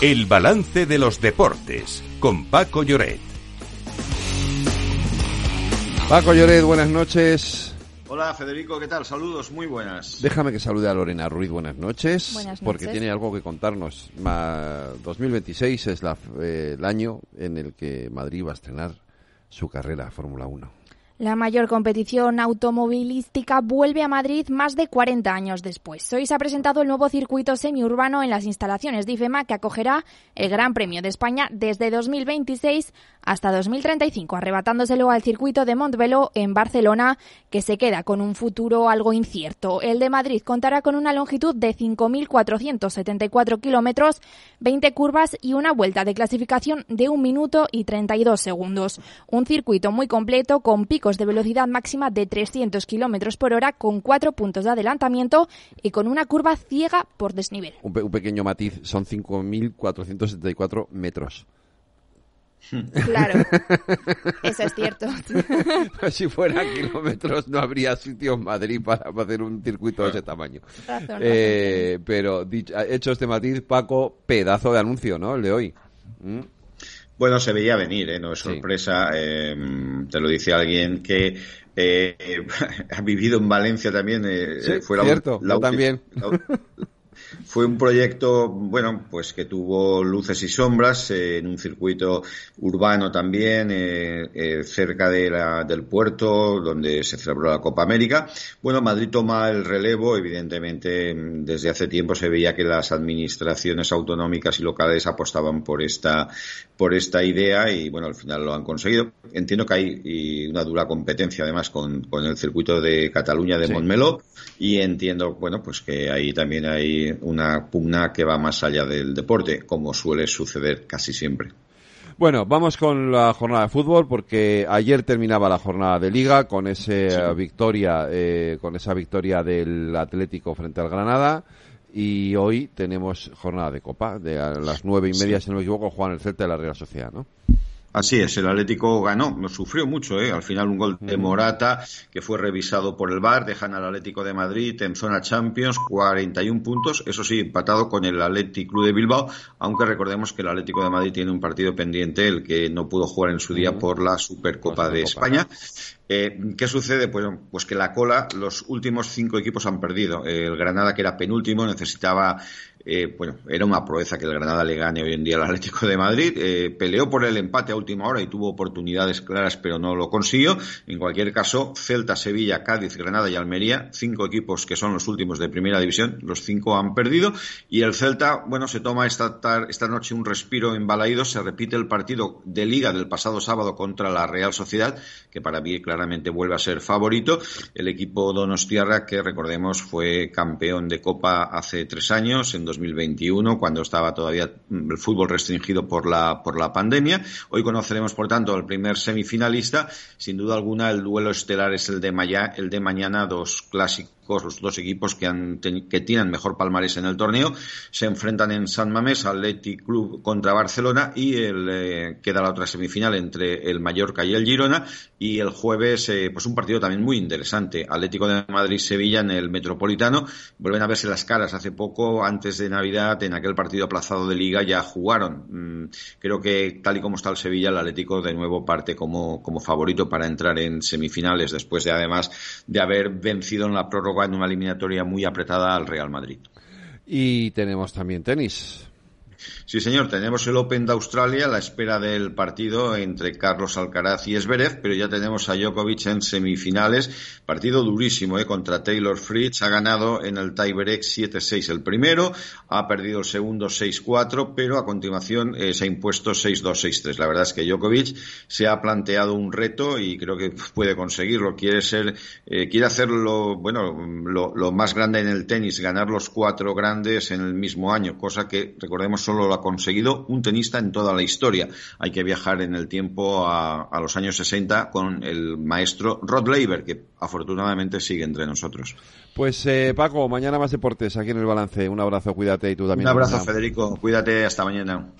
El balance de los deportes con Paco Lloret. Paco Lloret, buenas noches. Hola Federico, ¿qué tal? Saludos, muy buenas. Déjame que salude a Lorena Ruiz, buenas noches. Buenas Porque noches. tiene algo que contarnos. Ma- 2026 es la- eh, el año en el que Madrid va a estrenar su carrera Fórmula 1. La mayor competición automovilística vuelve a Madrid más de 40 años después. Hoy se ha presentado el nuevo circuito semiurbano en las instalaciones de IFEMA que acogerá el Gran Premio de España desde 2026 hasta 2035, arrebatándoselo al circuito de Montbeló en Barcelona, que se queda con un futuro algo incierto. El de Madrid contará con una longitud de 5.474 kilómetros, 20 curvas y una vuelta de clasificación de 1 minuto y 32 segundos. Un circuito muy completo con picos de velocidad máxima de 300 kilómetros por hora, con cuatro puntos de adelantamiento y con una curva ciega por desnivel. Un, pe- un pequeño matiz, son 5.474 metros. Claro, eso es cierto. si fueran kilómetros no habría sitio en Madrid para hacer un circuito de ese tamaño. Razón, Eh, pero dicho, hecho este matiz, Paco, pedazo de anuncio, ¿no? El de hoy. ¿Mm? Bueno, se veía venir, ¿eh? no es Sí. sorpresa. eh, te lo dice alguien que eh, ha vivido en Valencia también. eh, Sí, fue la- cierto, la yo ulti- también. la- fue un proyecto, bueno, pues que tuvo luces y sombras eh, en un circuito urbano también, eh, eh, cerca de la- del puerto, donde se celebró la Copa América. Bueno, Madrid toma el relevo, evidentemente, mm, desde hace tiempo se veía que las administraciones autonómicas y locales apostaban por esta, por esta idea y, bueno, al final lo han conseguido. Entiendo que hay y una dura competencia, además, con, con el circuito de Cataluña de Sí. Montmeló y entiendo, bueno, pues que ahí también hay una pugna que va más allá del deporte, como suele suceder casi siempre. Bueno, vamos con la jornada de fútbol porque ayer terminaba la jornada de liga con esa victoria, eh, con esa victoria del Atlético frente al Granada y hoy tenemos jornada de copa de a las nueve y media, si no me equivoco, juegan el Celta de la Real Sociedad, ¿no? Así es, el Atlético ganó, no sufrió mucho, ¿eh? al final un gol de Morata que fue revisado por el VAR, dejan al Atlético de Madrid en zona Champions, 41 puntos, eso sí, empatado con el Atlético Club de Bilbao, aunque recordemos que el Atlético de Madrid tiene un partido pendiente, el que no pudo jugar en su día por la Supercopa de. España. Eh, ¿Qué sucede? Pues, pues que la cola, los últimos cinco equipos han perdido. El Granada, que era penúltimo, necesitaba, eh, bueno, era una proeza que el Granada le gane hoy en día al Atlético de Madrid. Eh, peleó por el empate a última hora y tuvo oportunidades claras, pero no lo consiguió. En cualquier caso, Celta, Sevilla, Cádiz, Granada y Almería, cinco equipos que son los últimos de primera división, los cinco han perdido. Y el Celta, bueno, se toma esta, esta noche un respiro en Balaído, se repite el partido de liga del pasado sábado contra la Real Sociedad, que para mí claramente vuelve a ser favorito. El equipo Donostiarra, que recordemos fue campeón de Copa hace tres años, en 2021, cuando estaba todavía mm, el fútbol restringido por la, por la pandemia. Hoy conoceremos, por tanto, al primer semifinalista. Sin duda alguna, el duelo estelar es el de, maya- el de mañana, dos clásicos los dos equipos que, han, que tienen mejor palmarés en el torneo se enfrentan en San Mamés, Athletic Club contra Barcelona y el, eh, queda la otra semifinal entre el Mallorca y el Girona y el jueves eh, pues un partido también muy interesante Atlético de Madrid-Sevilla en el Metropolitano vuelven a verse las caras hace poco antes de Navidad en aquel partido aplazado de Liga ya jugaron Mm, creo que tal y como está el Sevilla el Atlético de nuevo parte como, como favorito para entrar en semifinales después de además de haber vencido en la prórroga en una eliminatoria muy apretada al Real Madrid. Y tenemos también tenis. Sí, señor, tenemos el Open de Australia a la espera del partido entre Carlos Alcaraz y Esberev, pero ya tenemos a Djokovic en semifinales. Partido durísimo, ¿eh? Contra Taylor Fritz. Ha ganado en el tiebreak 7-6 el primero, ha perdido el segundo 6-4, pero a continuación eh, se ha impuesto 6-2, 6-3. La verdad es que Djokovic se ha planteado un reto y creo que puede conseguirlo. Quiere ser, eh, quiere hacerlo, bueno, lo, lo más grande en el tenis, ganar los cuatro grandes en el mismo año, cosa que recordemos solo lo ha conseguido un tenista en toda la historia. Hay que viajar en el tiempo a, a los años 60 con el maestro Rod Laver, que afortunadamente sigue entre nosotros. Pues eh, Paco, mañana más deportes aquí en el balance. Un abrazo, cuídate y tú también. Un abrazo. Federico. Cuídate. Hasta mañana.